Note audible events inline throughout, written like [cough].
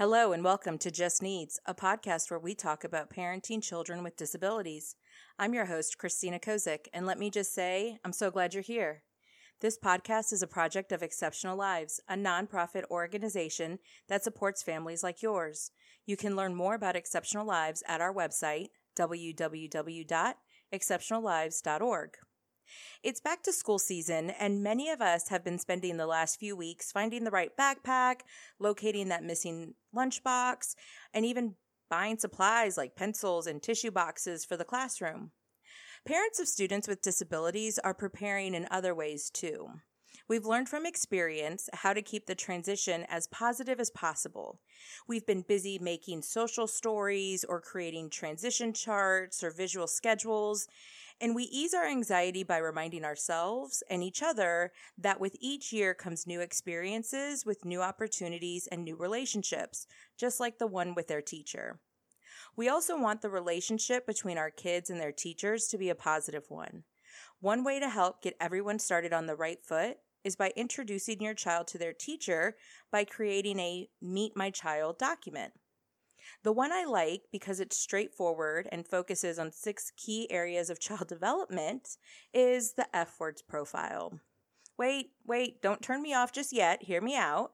Hello, and welcome to Just Needs, a podcast where we talk about parenting children with disabilities. I'm your host, Christina Kozik, and let me just say, I'm so glad you're here. This podcast is a project of Exceptional Lives, a nonprofit organization that supports families like yours. You can learn more about Exceptional Lives at our website, www.exceptionallives.org. It's back to school season, and many of us have been spending the last few weeks finding the right backpack, locating that missing lunchbox, and even buying supplies like pencils and tissue boxes for the classroom. Parents of students with disabilities are preparing in other ways too. We've learned from experience how to keep the transition as positive as possible. We've been busy making social stories or creating transition charts or visual schedules, and we ease our anxiety by reminding ourselves and each other that with each year comes new experiences with new opportunities and new relationships, just like the one with their teacher. We also want the relationship between our kids and their teachers to be a positive one. One way to help get everyone started on the right foot is by introducing your child to their teacher by creating a Meet My Child document. The one I like because it's straightforward and focuses on six key areas of child [laughs] development is the F words profile. Wait, wait, don't turn me off just yet. Hear me out.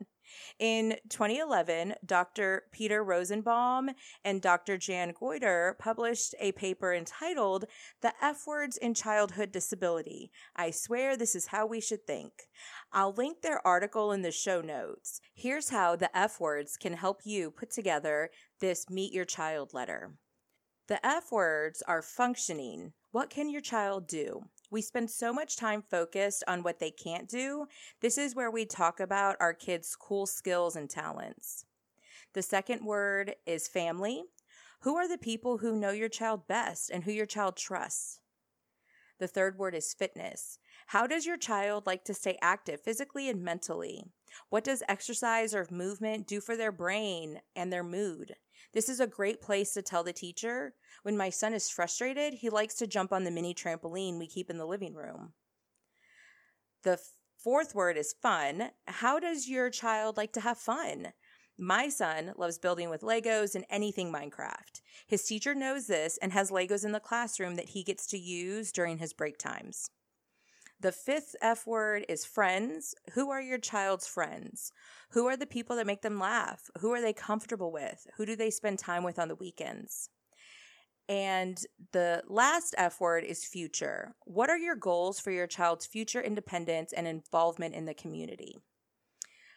In 2011, Dr. Peter Rosenbaum and Dr. Jan Gorter published a paper entitled The F Words in Childhood Disability. I swear this is how we should think. I'll link their article in the show notes. Here's how the F words can help you put together this Meet Your Child letter. The F words are functioning. What can your child do? We spend so much time focused on what they can't do. This is where we talk about our kids' cool skills and talents. The second word is family. Who are the people who know your child best and who your child trusts? The third word is fitness. How does your child like to stay active physically and mentally? What does exercise or movement do for their brain and their mood? This is a great place to tell the teacher when my son is frustrated, he likes to jump on the mini trampoline we keep in the living room. The fourth word is fun. How does your child like to have fun? My son loves building with Legos and anything Minecraft. His teacher knows this and has Legos in the classroom that he gets to use during his break times. The fifth F word is friends. Who are your child's friends? Who are the people that make them laugh? Who are they comfortable with? Who do they spend time with on the weekends? And the last F word is future. What are your goals for your child's future independence and involvement in the community?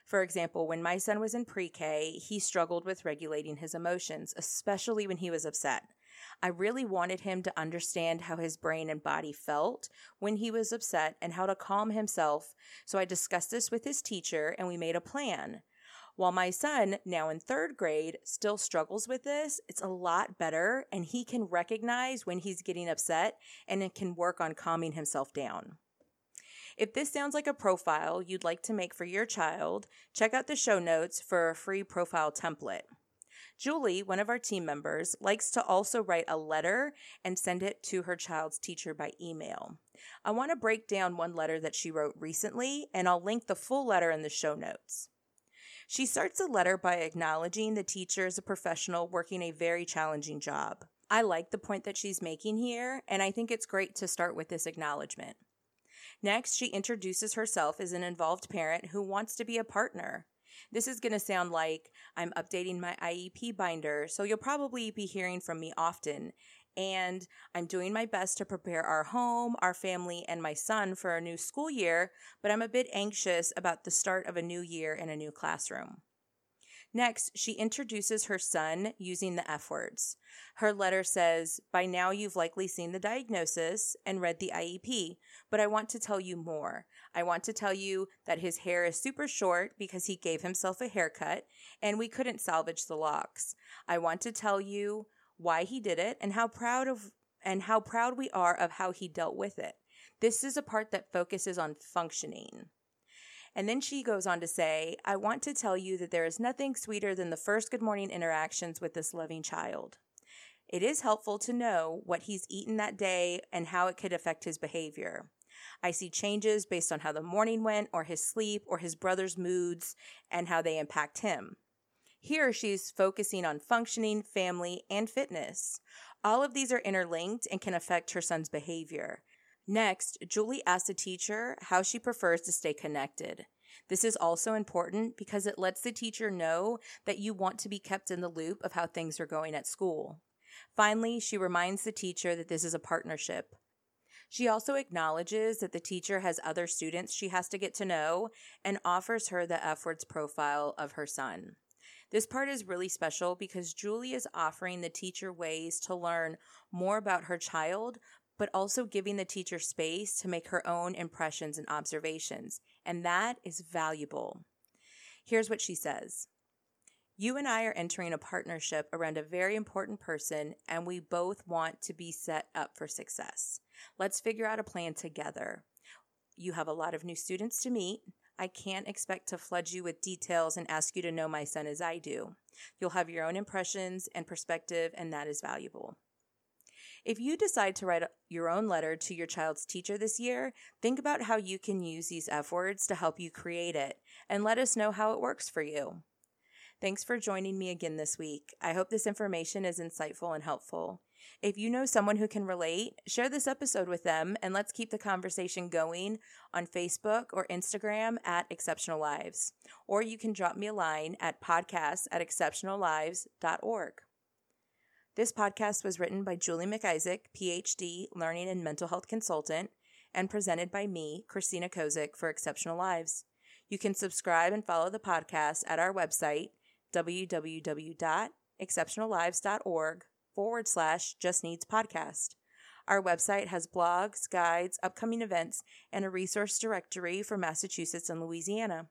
For example, when my son was in pre K, he struggled with regulating his emotions, especially when he was upset. I really wanted him to understand how his brain and body felt when he was upset and how to calm himself. So I discussed this with his teacher and we made a plan. While my son, now in third grade, still struggles with this, it's a lot better and he can recognize when he's getting upset and it can work on calming himself down. If this sounds like a profile you'd like to make for your child, check out the show notes for a free profile template. Julie, one of our team members, likes to also write a letter and send it to her child's teacher by email. I want to break down one letter that she wrote recently, and I'll link the full letter in the show notes. She starts the letter by acknowledging the teacher is a professional working a very challenging job. I like the point that she's making here, and I think it's great to start with this acknowledgement. Next, she introduces herself as an involved parent who wants to be a partner. This is going to sound like I'm updating my IEP binder, so you'll probably be hearing from me often and I'm doing my best to prepare our home, our family, and my son for a new school year, but I'm a bit anxious about the start of a new year in a new classroom. Next, she introduces her son using the F words. Her letter says, By now you've likely seen the diagnosis and read the IEP, but I want to tell you more. I want to tell you that his hair is super short because he gave himself a haircut and we couldn't salvage the locks. I want to tell you why he did it, and how proud of and how proud we are of how he dealt with it. This is a part that focuses on functioning. And then she goes on to say, I want to tell you that there is nothing sweeter than the first good morning interactions with this loving child. It is helpful to know what he's eaten that day and how it could affect his behavior. I see changes based on how the morning went, or his sleep, or his brother's moods, and how they impact him. Here, she's focusing on functioning, family, and fitness. All of these are interlinked and can affect her son's behavior. Next, Julie asks the teacher how she prefers to stay connected. This is also important because it lets the teacher know that you want to be kept in the loop of how things are going at school. Finally, she reminds the teacher that this is a partnership. She also acknowledges that the teacher has other students she has to get to know and offers her the F words profile of her son. This part is really special because Julie is offering the teacher ways to learn more about her child, but also giving the teacher space to make her own impressions and observations. And that is valuable. Here's what she says You and I are entering a partnership around a very important person, and we both want to be set up for success. Let's figure out a plan together. You have a lot of new students to meet. I can't expect to flood you with details and ask you to know my son as I do. You'll have your own impressions and perspective, and that is valuable. If you decide to write your own letter to your child's teacher this year, think about how you can use these F words to help you create it and let us know how it works for you. Thanks for joining me again this week. I hope this information is insightful and helpful. If you know someone who can relate, share this episode with them and let's keep the conversation going on Facebook or Instagram at Exceptional Lives. Or you can drop me a line at podcast at exceptionallives.org. This podcast was written by Julie McIsaac, PhD, Learning and Mental Health Consultant, and presented by me, Christina Kozik, for Exceptional Lives. You can subscribe and follow the podcast at our website, www.exceptionallives.org forward slash just needs podcast. Our website has blogs, guides, upcoming events, and a resource directory for Massachusetts and Louisiana.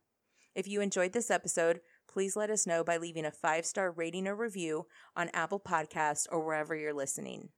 If you enjoyed this episode, please let us know by leaving a five star rating or review on Apple Podcasts or wherever you're listening.